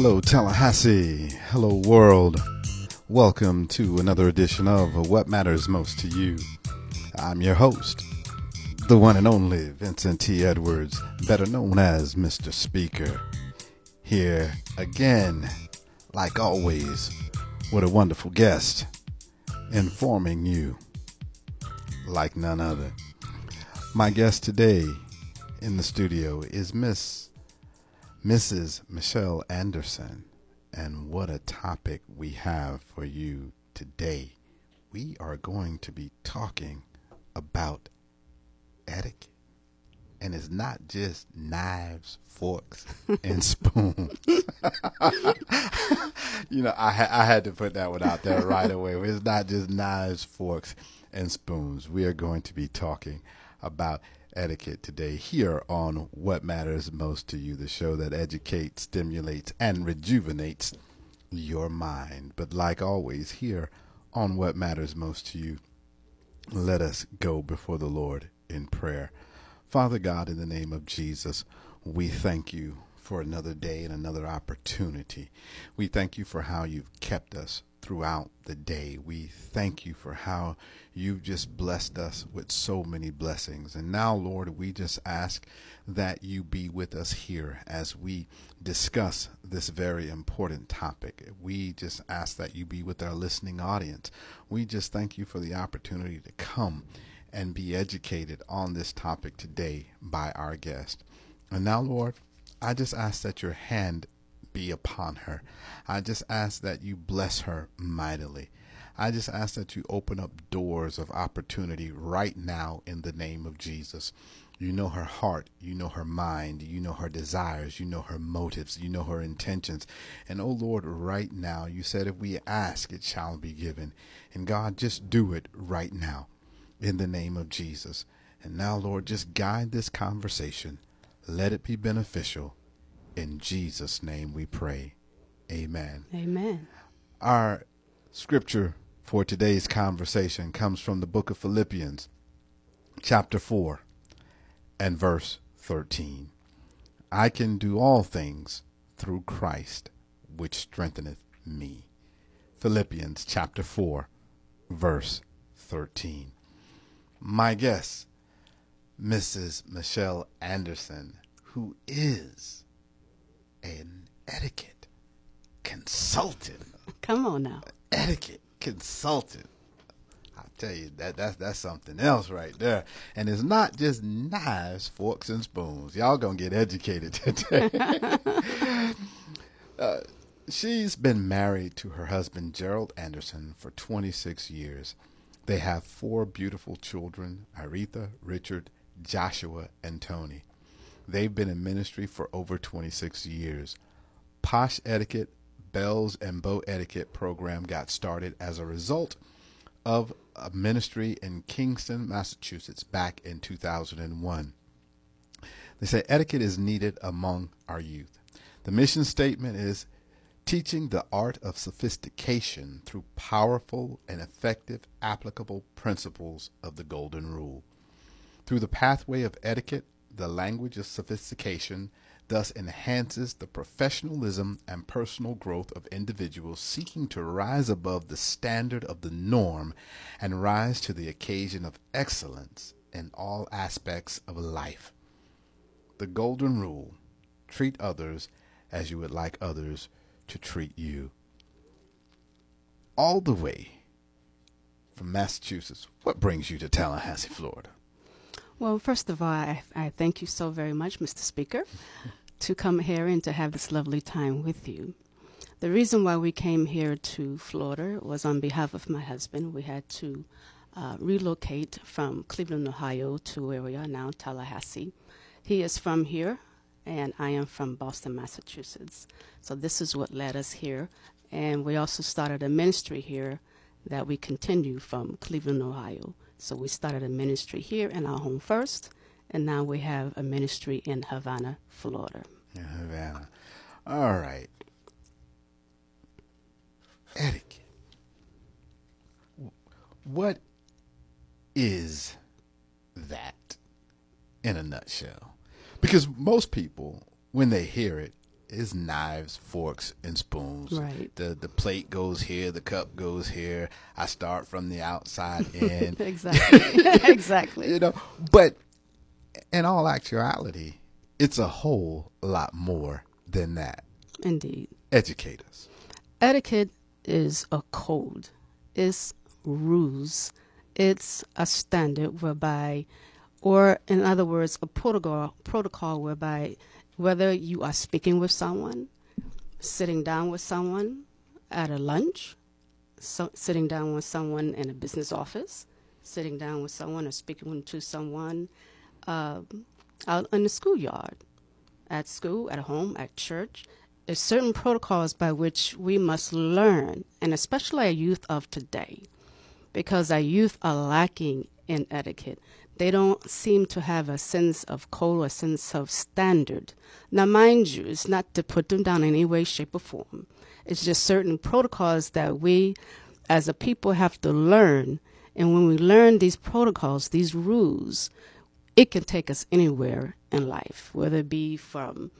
Hello, Tallahassee. Hello, world. Welcome to another edition of What Matters Most to You. I'm your host, the one and only Vincent T. Edwards, better known as Mr. Speaker. Here again, like always, with a wonderful guest, informing you like none other. My guest today in the studio is Miss Mrs. Michelle Anderson. And what a topic we have for you today. We are going to be talking about etiquette. And it's not just knives, forks, and spoons. you know, I, I had to put that one out there right away. It's not just knives, forks, and spoons. We are going to be talking about etiquette today here on What Matters Most to You, the show that educates, stimulates, and rejuvenates your mind. But like always, here on What Matters Most to You, let us go before the Lord in prayer. Father God, in the name of Jesus, we thank you for another day and another opportunity. We thank you for how you've kept us throughout the day. We thank you for how you've just blessed us with so many blessings. And now, Lord, we just ask that you be with us here as we discuss this very important topic. We just ask that you be with our listening audience. We just thank you for the opportunity to come and be educated on this topic today by our guest. And now, Lord, I just ask that your hand be upon her. I just ask that you bless her mightily. I just ask that you open up doors of opportunity right now in the name of Jesus. You know her heart, you know her mind, you know her desires, you know her motives, you know her intentions. And oh Lord, right now, you said if we ask, it shall be given. And God, just do it right now in the name of Jesus. And now, Lord, just guide this conversation. Let it be beneficial. In Jesus' name we pray. Amen. Amen. Our scripture for today's conversation comes from the book of Philippians, chapter 4, and verse 13. I can do all things through Christ, which strengtheneth me. Philippians chapter 4, verse 13. My guest, Mrs. Michelle Anderson, who is an etiquette consultant. Come on now. Etiquette consultant. I tell you that that's that's something else right there. And it's not just knives, forks, and spoons. Y'all gonna get educated today. uh, she's been married to her husband Gerald Anderson for 26 years. They have four beautiful children: Aretha, Richard, Joshua, and Tony. They've been in ministry for over 26 years. Posh Etiquette, Bells and Bow Etiquette program got started as a result of a ministry in Kingston, Massachusetts back in 2001. They say etiquette is needed among our youth. The mission statement is teaching the art of sophistication through powerful and effective applicable principles of the Golden Rule. Through the pathway of etiquette, the language of sophistication thus enhances the professionalism and personal growth of individuals seeking to rise above the standard of the norm and rise to the occasion of excellence in all aspects of life. The Golden Rule treat others as you would like others to treat you. All the way from Massachusetts, what brings you to Tallahassee, Florida? Well, first of all, I, I thank you so very much, Mr. Speaker, to come here and to have this lovely time with you. The reason why we came here to Florida was on behalf of my husband. We had to uh, relocate from Cleveland, Ohio to where we are now, Tallahassee. He is from here, and I am from Boston, Massachusetts. So this is what led us here. And we also started a ministry here that we continue from Cleveland, Ohio. So we started a ministry here in our home first, and now we have a ministry in Havana, Florida. In Havana. All right. Etiquette. What is that in a nutshell? Because most people, when they hear it, is knives, forks, and spoons. Right. The the plate goes here, the cup goes here. I start from the outside in. exactly. exactly. You know, but in all actuality, it's a whole lot more than that. Indeed. Educate us. Etiquette is a code. It's rules. It's a standard whereby or in other words, a protocol protocol whereby whether you are speaking with someone, sitting down with someone at a lunch, so, sitting down with someone in a business office, sitting down with someone or speaking to someone uh, out in the schoolyard, at school, at home, at church. There's certain protocols by which we must learn, and especially our youth of today, because our youth are lacking in etiquette they don't seem to have a sense of code or sense of standard. Now, mind you, it's not to put them down in any way, shape, or form. It's just certain protocols that we as a people have to learn. And when we learn these protocols, these rules, it can take us anywhere in life, whether it be from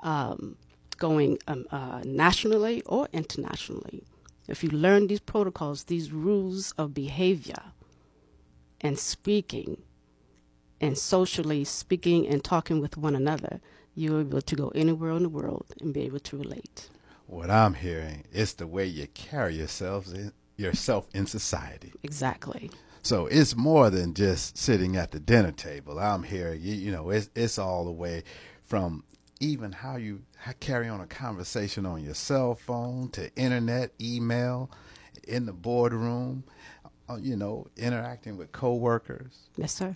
um, going um, uh, nationally or internationally. If you learn these protocols, these rules of behavior and speaking, and socially speaking and talking with one another, you're able to go anywhere in the world and be able to relate. What I'm hearing is the way you carry yourselves in, yourself in society. Exactly. So it's more than just sitting at the dinner table. I'm hearing you, you know, it's it's all the way from even how you carry on a conversation on your cell phone to internet, email, in the boardroom, uh, you know, interacting with coworkers. Yes, sir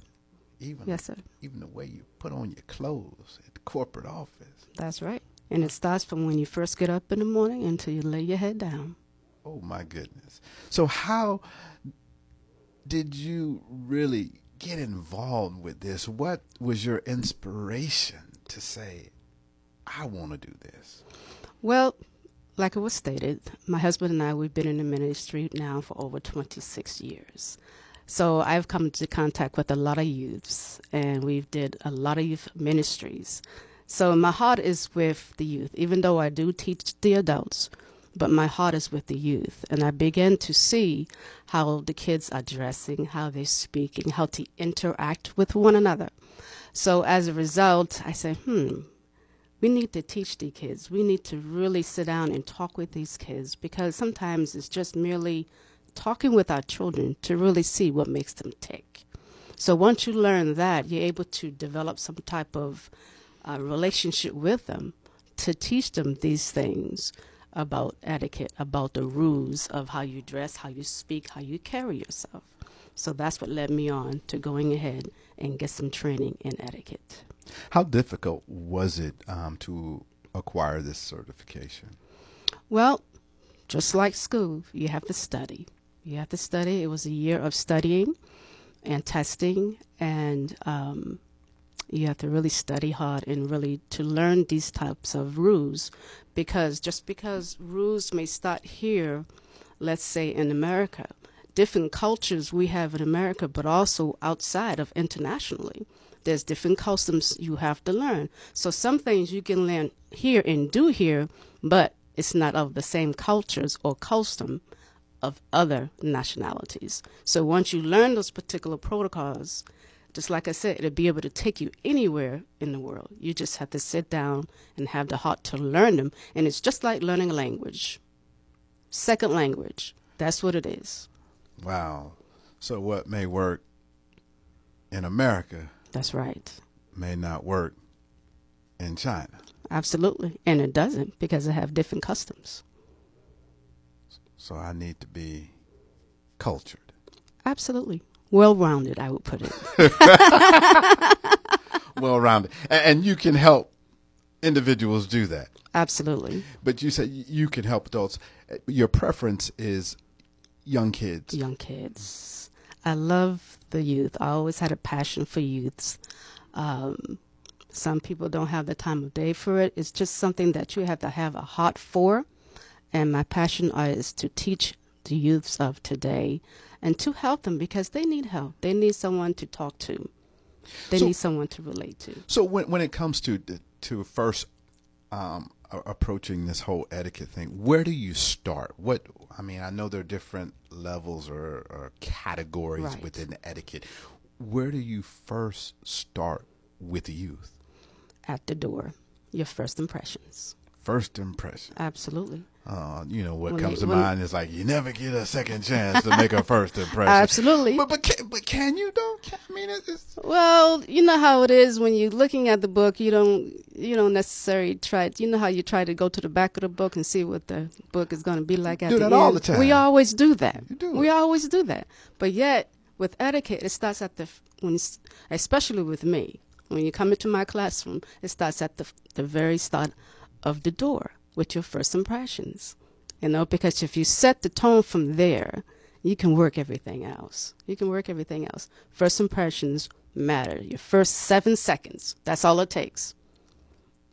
even yes, sir. even the way you put on your clothes at the corporate office. That's right. And it starts from when you first get up in the morning until you lay your head down. Oh my goodness. So how did you really get involved with this? What was your inspiration to say, I want to do this? Well, like it was stated, my husband and I, we've been in the ministry now for over 26 years. So I've come into contact with a lot of youths, and we've did a lot of youth ministries. So my heart is with the youth, even though I do teach the adults, but my heart is with the youth. And I begin to see how the kids are dressing, how they're speaking, how to interact with one another. So as a result, I say, hmm, we need to teach the kids. We need to really sit down and talk with these kids because sometimes it's just merely talking with our children to really see what makes them tick. So once you learn that, you're able to develop some type of uh, relationship with them to teach them these things about etiquette, about the rules of how you dress, how you speak, how you carry yourself. So that's what led me on to going ahead and get some training in etiquette. How difficult was it um, to acquire this certification? Well, just like school, you have to study. You have to study. It was a year of studying and testing, and um, you have to really study hard and really to learn these types of rules, because just because rules may start here, let's say in America, different cultures we have in America, but also outside of internationally. There's different customs you have to learn. So some things you can learn here and do here, but it's not of the same cultures or custom of other nationalities. So once you learn those particular protocols, just like I said, it'll be able to take you anywhere in the world. You just have to sit down and have the heart to learn them. And it's just like learning a language. Second language. That's what it is. Wow. So what may work in America That's right. may not work in China. Absolutely. And it doesn't because they have different customs. So I need to be cultured. Absolutely. Well rounded, I would put it. well rounded. And you can help individuals do that. Absolutely. But you said you can help adults. Your preference is young kids. Young kids. I love the youth. I always had a passion for youths. Um, some people don't have the time of day for it. It's just something that you have to have a heart for. And my passion is to teach the youths of today and to help them because they need help. They need someone to talk to. They so, need someone to relate to. So when when it comes to to first um, approaching this whole etiquette thing, where do you start? What I mean, I know there are different levels or, or categories Right. within etiquette. Where do you first start with the youth? At the door, your first impressions. First impression. Absolutely. Uh, you know what When comes to when- mind is like you never get a second chance to make a first impression. Absolutely. But but can, but can you though? Can, I mean, it's, it's Well, you know how it is when you're looking at the book. You don't, you don't necessarily try. You know how you try to go to the back of the book and see what the book is going to be like at Do the that all end. the time. We always do that. You do We always do that. But yet, with etiquette, it starts at the when, especially with me, when you come into my classroom, it starts at the the very start of the door with your first impressions. You know, because if you set the tone from there, you can work everything else. You can work everything else. First impressions matter. Your first seven seconds, that's all it takes.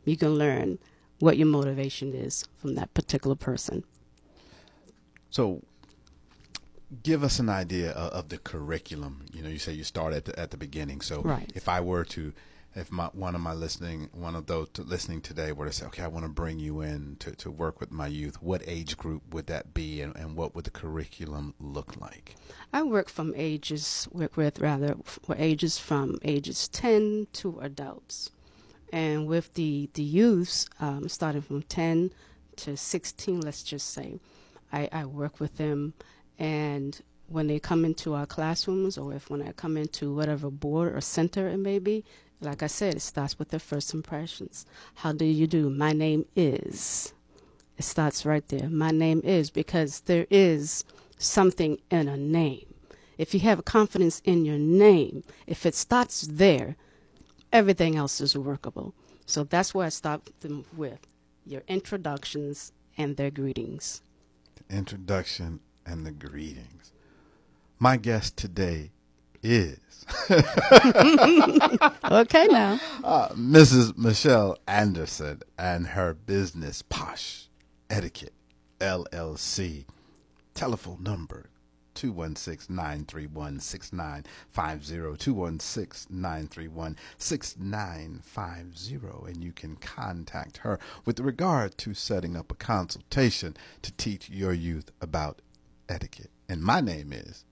You can learn what your motivation is from that particular person. So, give us an idea of, of the curriculum. You know, you say you start at the, at the beginning. So, Right. if I were to, if my one of my listening, one of those listening today were to say, okay, I want to bring you in to, to work with my youth, what age group would that be, and, and what would the curriculum look like? I work from ages, work with rather, for ages from ages 10 to adults. And with the, the youths, um, starting from 10 to 16, let's just say, I, I work with them. And when they come into our classrooms, or if when I come into whatever board or center it may be, like I said, it starts with their first impressions. How do you do? My name is. It starts right there. My name is because there is something in a name. If you have confidence in your name, if it starts there, everything else is workable. So that's where I start them with your introductions and their greetings. Introduction and the greetings. My guest today is Okay, now. uh, Mrs. Michelle Anderson and her business Posh Etiquette LLC. Telephone number 216-931-6950 216-931-6950 and you can contact her with regard to setting up a consultation to teach your youth about etiquette. And my name is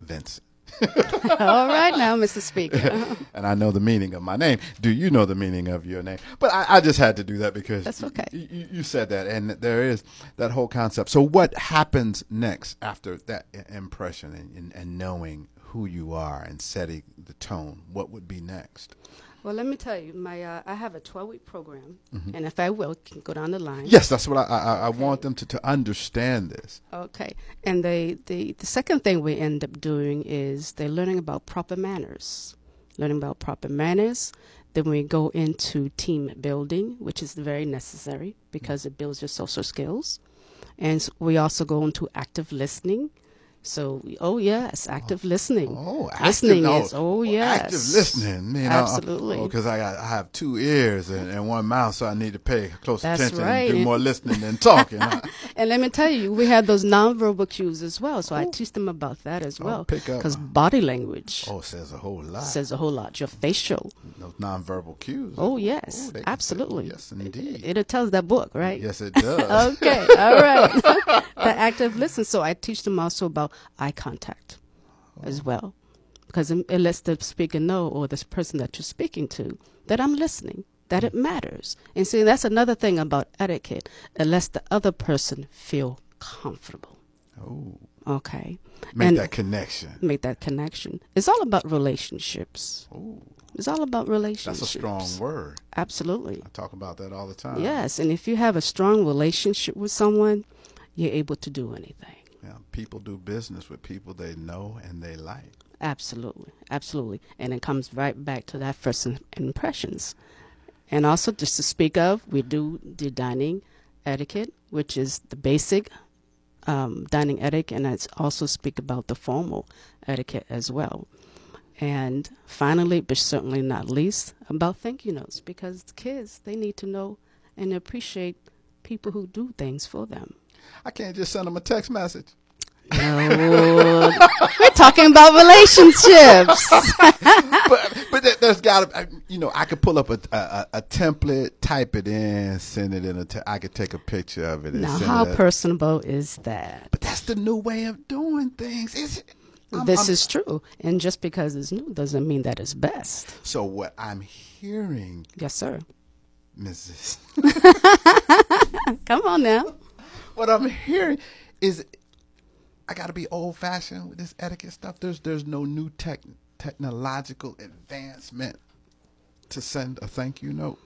Vincent. All right, now, Mr. Speaker. and I know the meaning of my name. Do you know the meaning of your name? But I, I just had to do that because That's okay. y- y- you said that, and there is that whole concept. So, what happens next after that impression and, and, and knowing who you are and setting the tone? What would be next? Well, let me tell you, my uh, I have a 12 week program, and if I will, can go down the line. Yes, that's what I, I, I want them to, to understand this. Okay. And they, the, the second thing we end up doing is they're learning about proper manners. Learning about proper manners. Then we go into team building, which is very necessary because it builds your social skills. And s- we also go into active listening. So, oh yes, active listening. Oh, listening active, is oh yes, active listening. Know, oh, oh, Absolutely. Oh, because I got I have two ears and, and one mouth, so I need to pay close That's attention right. and do more listening than talking. And let me tell you, we have those nonverbal cues as well. So I teach them about that as Oh, well. Because body language Oh, says a whole lot. says a whole lot. Your facial. Those nonverbal cues. Oh yes, Oh, absolutely. yes, indeed. It, it tells that book, right? Yes, it does. Okay, all right. the active listen. So I teach them also about eye contact as well, because it it lets the speaker know or this person that you're speaking to that I'm listening, that it matters. And see, that's another thing about etiquette. It lets the other person feel comfortable. Oh, Okay, make And- that connection. make that connection. It's all about relationships. Oh, It's all about relationships. that's a strong word. Absolutely. I talk about that all the time. Yes, and if you have a strong relationship with someone, you're able to do anything. Yeah, people do business with people they know and they like. Absolutely, absolutely, and it comes right back to that first impressions. And also, just to speak of, we do the dining etiquette, which is the basic um, dining etiquette, and I also speak about the formal etiquette as well. And finally, but certainly not least, about thank you notes, because kids they need to know and appreciate people who do things for them. I can't just send them a text message. No. We're talking about relationships. but but there's got to you know I could pull up a, a, a template, type it in, send it in a. Te- I could take a picture of it. now, how personable is that? But that's the new way of doing things. Is it? I'm, this I'm, is true, and just because it's new doesn't mean that it's best. So what I'm hearing, yes, sir, Mrs. Come on now. What I'm hearing is I got to be old fashioned with this etiquette stuff. There's there's no new tech technological advancement to send a thank you note.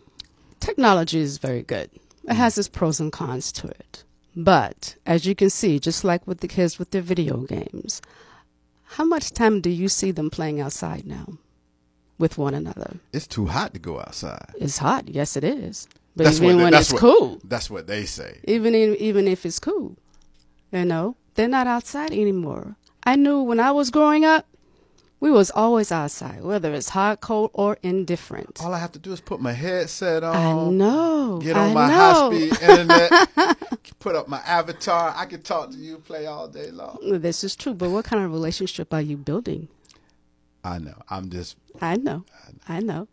Technology is very good. It has its pros and cons to it. But as you can see, just like with the kids with their video games, how much time do you see them playing outside now with one another? It's too hot to go outside. It's hot. Yes, it is. But that's even when it's what, cool, that's what they say. Even in, even if it's cool, you know, they're not outside anymore. I knew when I was growing up, we was always outside, whether it's hot, cold, or indifferent. All I have to do is put my headset on. I know. Get on I my high speed internet. put up my avatar. I can talk to you, play all day long. This is true, but what kind of relationship are you building? I know. I'm just. I know. I know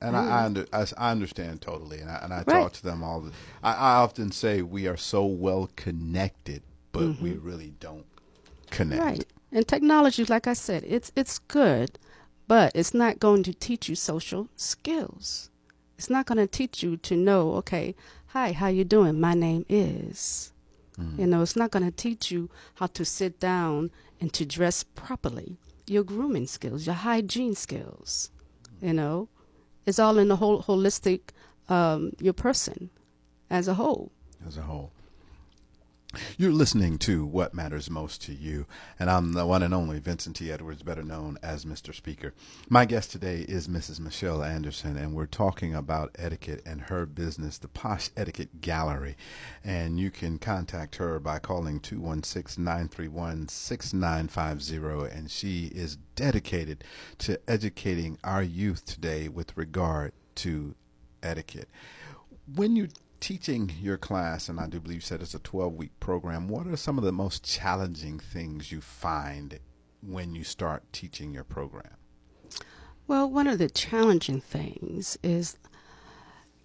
and I, I, under, I, I, understand totally, and I, and I right. talk to them all. The, I, I, often say we are so well connected, but mm-hmm. we really don't connect. Right. And technology, like I said, it's it's good, but it's not going to teach you social skills. It's not going to teach you to know, okay, hi, how you doing? My name is. Mm-hmm. You know, it's not going to teach you how to sit down and to dress properly. Your grooming skills, your hygiene skills. You know, it's all in the whole holistic um, your person as a whole. As a whole. You're listening to What Matters Most to You, and I'm the one and only Vincent T. Edwards, better known as Mr. Speaker. My guest today is Mrs. Michelle Anderson, and we're talking about etiquette and her business, the Posh Etiquette Gallery. And you can contact her by calling 216 931 6950, and she is dedicated to educating our youth today with regard to etiquette. When you teaching your class, and I do believe you said it's a 12 week program, what are some of the most challenging things you find when you start teaching your program? Well, one of the challenging things is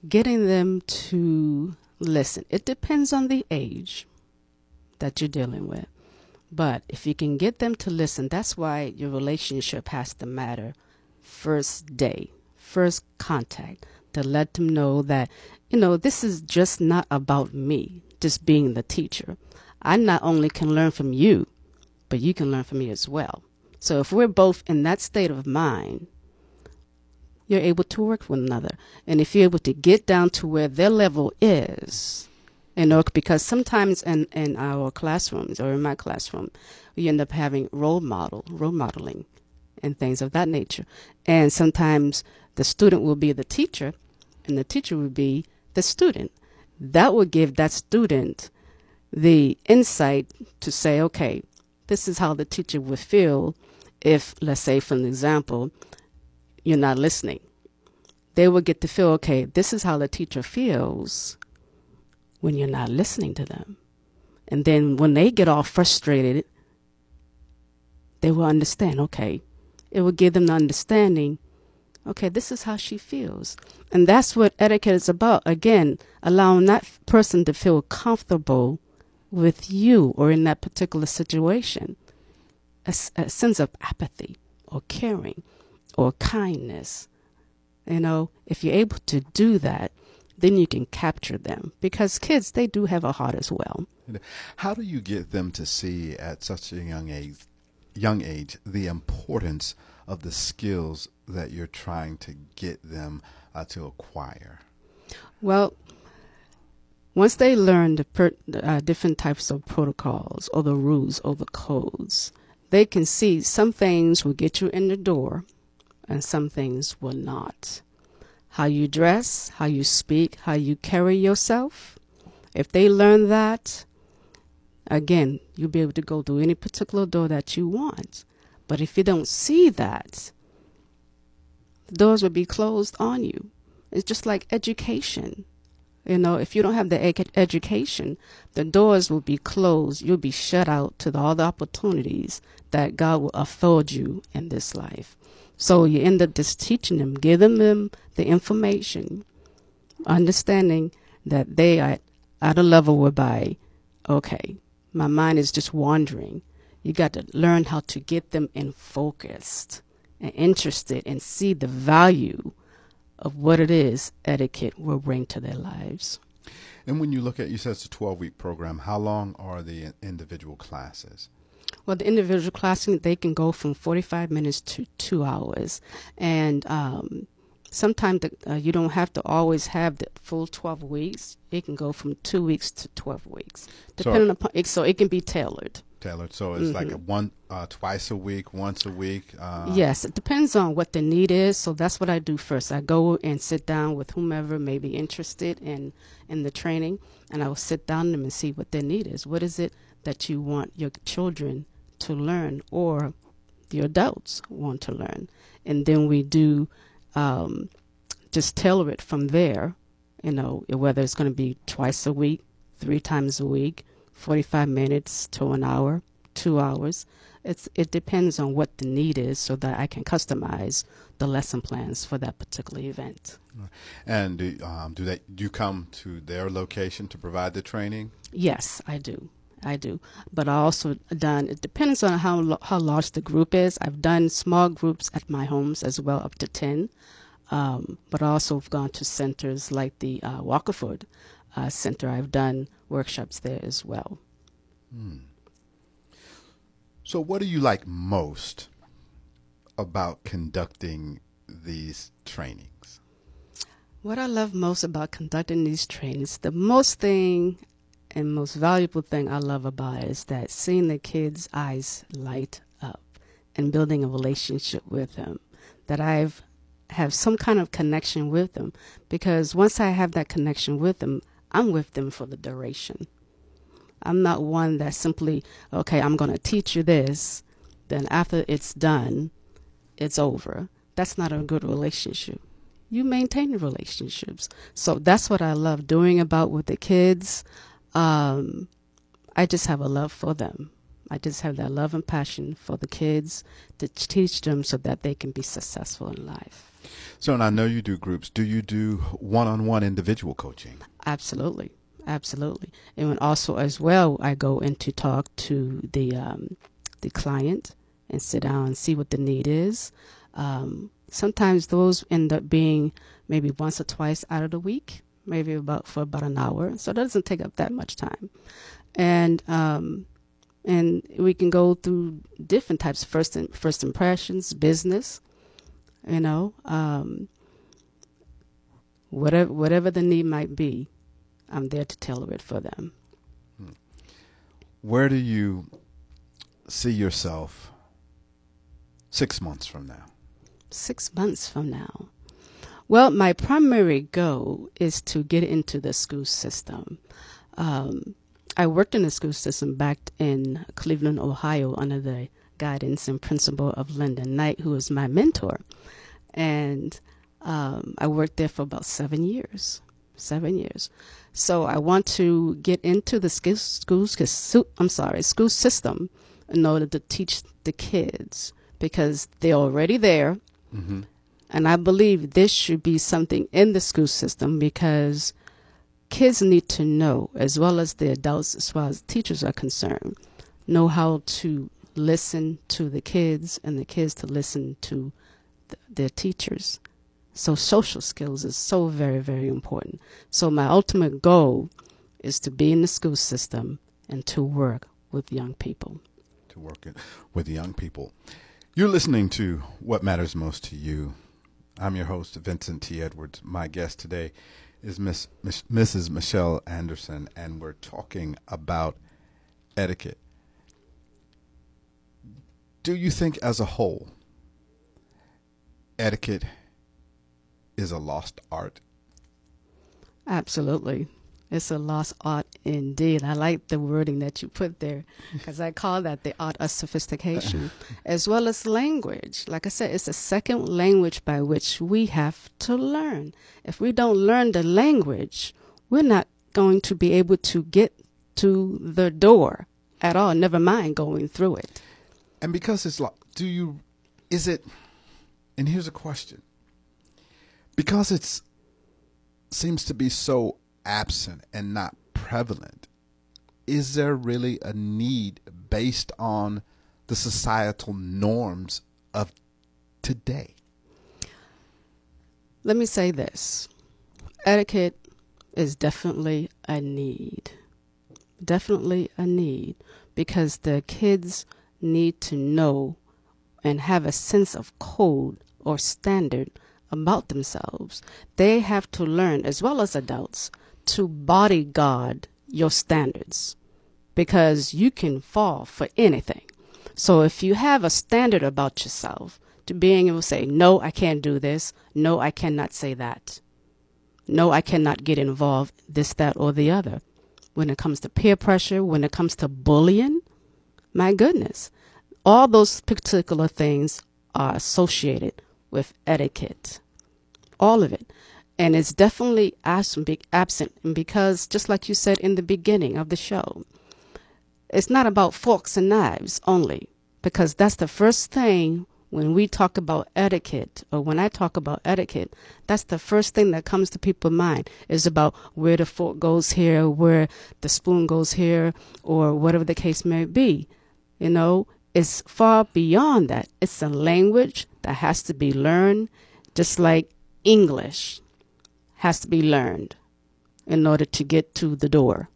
getting them to listen. It depends on the age that you're dealing with. But if you can get them to listen, that's why your relationship has to matter first day, first contact, to let them know that you know, this is just not about me, just being the teacher. I not only can learn from you, but you can learn from me as well. So if we're both in that state of mind, you're able to work with another. And if you're able to get down to where their level is, you know, because sometimes in, in our classrooms or in my classroom, we end up having role model, role modeling and things of that nature. And sometimes the student will be the teacher and the teacher will be the student. That will give that student the insight to say, okay, this is how the teacher would feel if, let's say, for an example, you're not listening. They will get to feel, okay, this is how the teacher feels when you're not listening to them. And then when they get all frustrated, they will understand, okay, it will give them the understanding okay, this is how she feels. And that's what etiquette is about. Again, allowing that person to feel comfortable with you or in that particular situation. A, a sense of apathy or caring or kindness. You know, if you're able to do that, then you can capture them because kids, they do have a heart as well. How do you get them to see at such a young age, young age, the importance of the skills that you're trying to get them uh, to acquire? Well, once they learn the per, uh, different types of protocols or the rules or the codes, they can see some things will get you in the door and some things will not. How you dress, how you speak, how you carry yourself. If they learn that, again, you'll be able to go through any particular door that you want. But if you don't see that, the doors will be closed on you. It's just like education. You know, if you don't have the ec- education, the doors will be closed. You'll be shut out to the, all the opportunities that God will afford you in this life. So you end up just teaching them, giving them the information, understanding that they are at a level whereby, okay, my mind is just wandering. You got to learn how to get them in focused and interested and see the value of what it is etiquette will bring to their lives. And when you look at, you said it's a 12 week program, how long are the individual classes? Well, the individual classes, they can go from 45 minutes to two hours. And um, sometimes the, uh, you don't have to always have the full 12 weeks. It can go from two weeks to 12 weeks, depending so, upon it. So it can be tailored. Tailored. So it's mm-hmm. like a one, uh, twice a week, once a week. Uh, yes, it depends on what the need is. So that's what I do first. I go and sit down with whomever may be interested in in the training, and I will sit down with them and see what their need is. What is it that you want your children to learn, or the adults want to learn, and then we do um, just tailor it from there. You know, whether it's going to be twice a week, three times a week, 45 minutes to an hour, two hours. It's, it depends on what the need is so that I can customize the lesson plans for that particular event. And do, um, do they do you come to their location to provide the training? Yes, I do. I do. But I also done. It depends on how how large the group is. I've done small groups at my homes as well, up to ten. Um, but I also have gone to centers like the uh, Walkerford uh, Center. I've done workshops there as well. Hmm. So, what do you like most about conducting these trainings? What I love most about conducting these trainings, the most thing and most valuable thing I love about it is that seeing the kids' eyes light up and building a relationship with them. That I've have some kind of connection with them because once I have that connection with them, I'm with them for the duration. I'm not one that simply, okay, I'm going to teach you this, then after it's done, it's over. That's not a good relationship. You maintain relationships. So that's what I love doing about with the kids um, I just have a love for them. I just have that love and passion for the kids to teach them so that they can be successful in life. So, and I know you do groups. Do you do one-on-one individual coaching? Absolutely, absolutely. And also, as well, I go in to talk to the um, the client and sit down and see what the need is. Um, sometimes those end up being maybe once or twice out of the week maybe about for about an hour. So it doesn't take up that much time, and um, and we can go through different types of first in, first impressions, business, you know, um, whatever whatever the need might be, I'm there to tailor it for them. Where do you see yourself six months from now? Six months from now. Well, my primary goal is to get into the school system. Um, I worked in the school system back in Cleveland, Ohio, under the guidance and principal of Linda Knight, who was my mentor. And um, I worked there for about seven years. Seven years. So I want to get into the school, school I'm sorry, school system in order to teach the kids because they're already there. Mm-hmm. And I believe this should be something in the school system because kids need to know, as well as the adults, as far as teachers are concerned, know how to listen to the kids and the kids to listen to th- their teachers. So, social skills is so very, very important. So, my ultimate goal is to be in the school system and to work with young people. To work with young people. You're listening to What Matters Most to You I'm your host, Vincent T. Edwards. My guest today is Miss, Miss, Mrs. Michelle Anderson, and we're talking about etiquette. Do you think, as a whole, etiquette is a lost art? Absolutely. It's a lost art indeed. I like the wording that you put there because I call that the art of sophistication, as well as language. Like I said, it's a second language by which we have to learn. If we don't learn the language, we're not going to be able to get to the door at all, never mind going through it. And because it's like, do you, is it, and here's a question. Because it's, seems to be so absent and not prevalent, is there really a need based on the societal norms of today? Let me say this etiquette is definitely a need. Definitely a need because the kids need to know and have a sense of code or standard about themselves. They have to learn, as well as adults, to bodyguard your standards because you can fall for anything. So if you have a standard about yourself, to being able to say, no, I can't do this, no, I cannot say that, no, I cannot get involved, this, that, or the other. When it comes to peer pressure, when it comes to bullying, my goodness, all those particular things are associated with etiquette. All of it. And it's definitely absent. Because, just like you said in the beginning of the show, it's not about forks and knives only, because that's the first thing when we talk about etiquette, or when I talk about etiquette, that's the first thing that comes to people's mind is about where the fork goes here, where the spoon goes here, or whatever the case may be. You know, it's far beyond that. It's a language that has to be learned, just like English has to be learned in order to get to the door.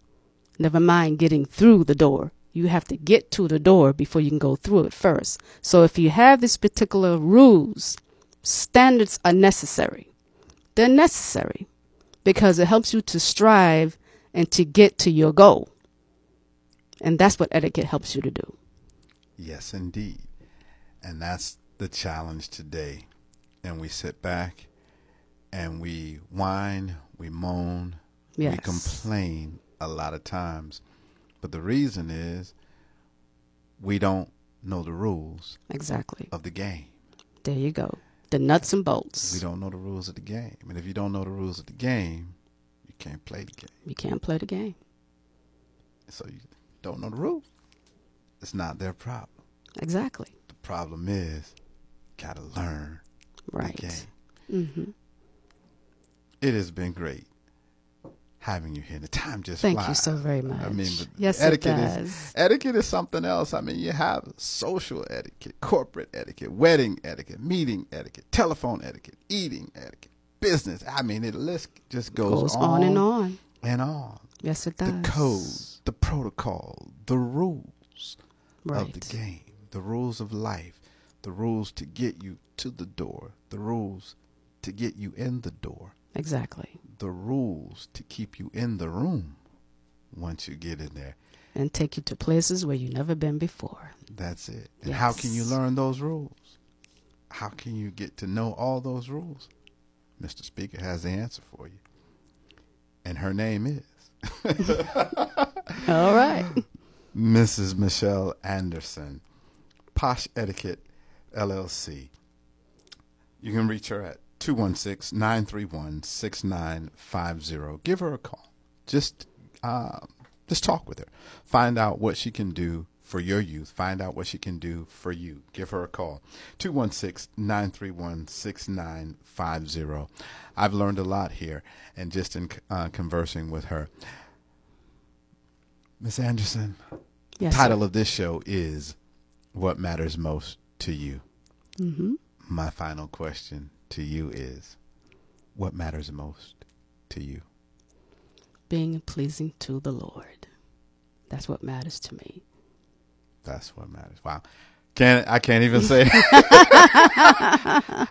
Never mind getting through the door. You have to get to the door before you can go through it first. So if you have these particular rules, standards are necessary. They're necessary because it helps you to strive and to get to your goal. And that's what etiquette helps you to do. Yes, indeed. And that's the challenge today. And we sit back and we whine, we moan, yes. we complain a lot of times. But the reason is we don't know the rules exactly of the game. There you go. The nuts and bolts. We don't know the rules of the game. And if you don't know the rules of the game, you can't play the game. You can't play the game. So you don't know the rules. It's not their problem. Exactly. The problem is got to learn right. the game. Mm-hmm. It has been great having you here. The time just Thank flies. you so very much. I mean, yes, etiquette it does. is etiquette is something else. I mean, you have social etiquette, corporate etiquette, wedding etiquette, meeting etiquette, telephone etiquette, eating etiquette, business. I mean, the list just goes, goes on, on and on and on. Yes, it does. The code, the protocol, the rules right. of the game, the rules of life, the rules to get you to the door, the rules to get you in the door. Exactly. The rules to keep you in the room once you get in there. And take you to places where you've never been before. That's it. And yes. how can you learn those rules? How can you get to know all those rules? Mr. Speaker has the answer for you. And her name is. all right. Mrs. Michelle Anderson, Posh Etiquette LLC. You can reach her at 216 931 6950. Give her a call. Just, uh, just talk with her. Find out what she can do for your youth. Find out what she can do for you. Give her a call. 216 931 6950. I've learned a lot here and just in uh, conversing with her. Miss Anderson, yes, title sir. of this show is What Matters Most to You. Mm-hmm. My final question to you is what matters most to you? Being pleasing to the Lord. That's what matters to me. That's what matters. Wow. Can't I can't even say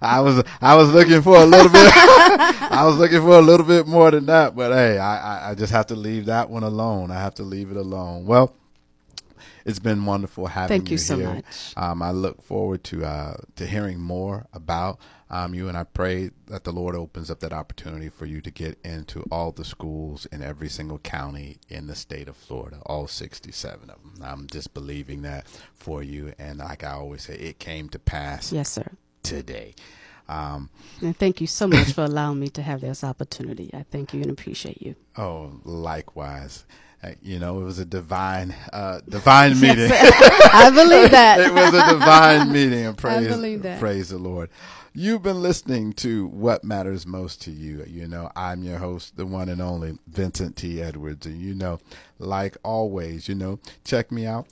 I was I was looking for a little bit I was looking for a little bit more than that, but hey, I, I just have to leave that one alone. I have to leave it alone. Well, it's been wonderful having Thank you, you so here. much. Um, I look forward to uh, to hearing more about um, you, and I pray that the Lord opens up that opportunity for you to get into all the schools in every single county in the state of Florida, all 67 of them. I'm just believing that for you, and like I always say, it came to pass. Yes, sir. Today. Um, and thank you so much for allowing me to have this opportunity. I thank you and appreciate you. Oh, likewise. Uh, you know, it was a divine, uh, divine meeting. I believe that. it was a divine meeting, and praise, praise the Lord. You've been listening to What Matters Most to You. You know, I'm your host, the one and only Vincent T. Edwards. And you know, like always, you know, check me out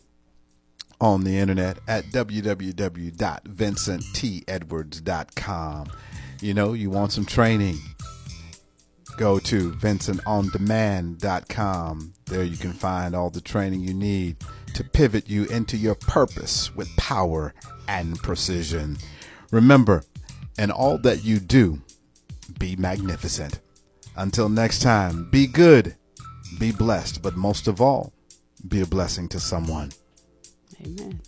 on the internet at www.vincenttedwards.com. You know, you want some training, go to vincentondemand.com. There you can find all the training you need to pivot you into your purpose with power and precision. Remember, in all that you do, be magnificent. Until next time, be good, be blessed, but most of all, be a blessing to someone. Amen.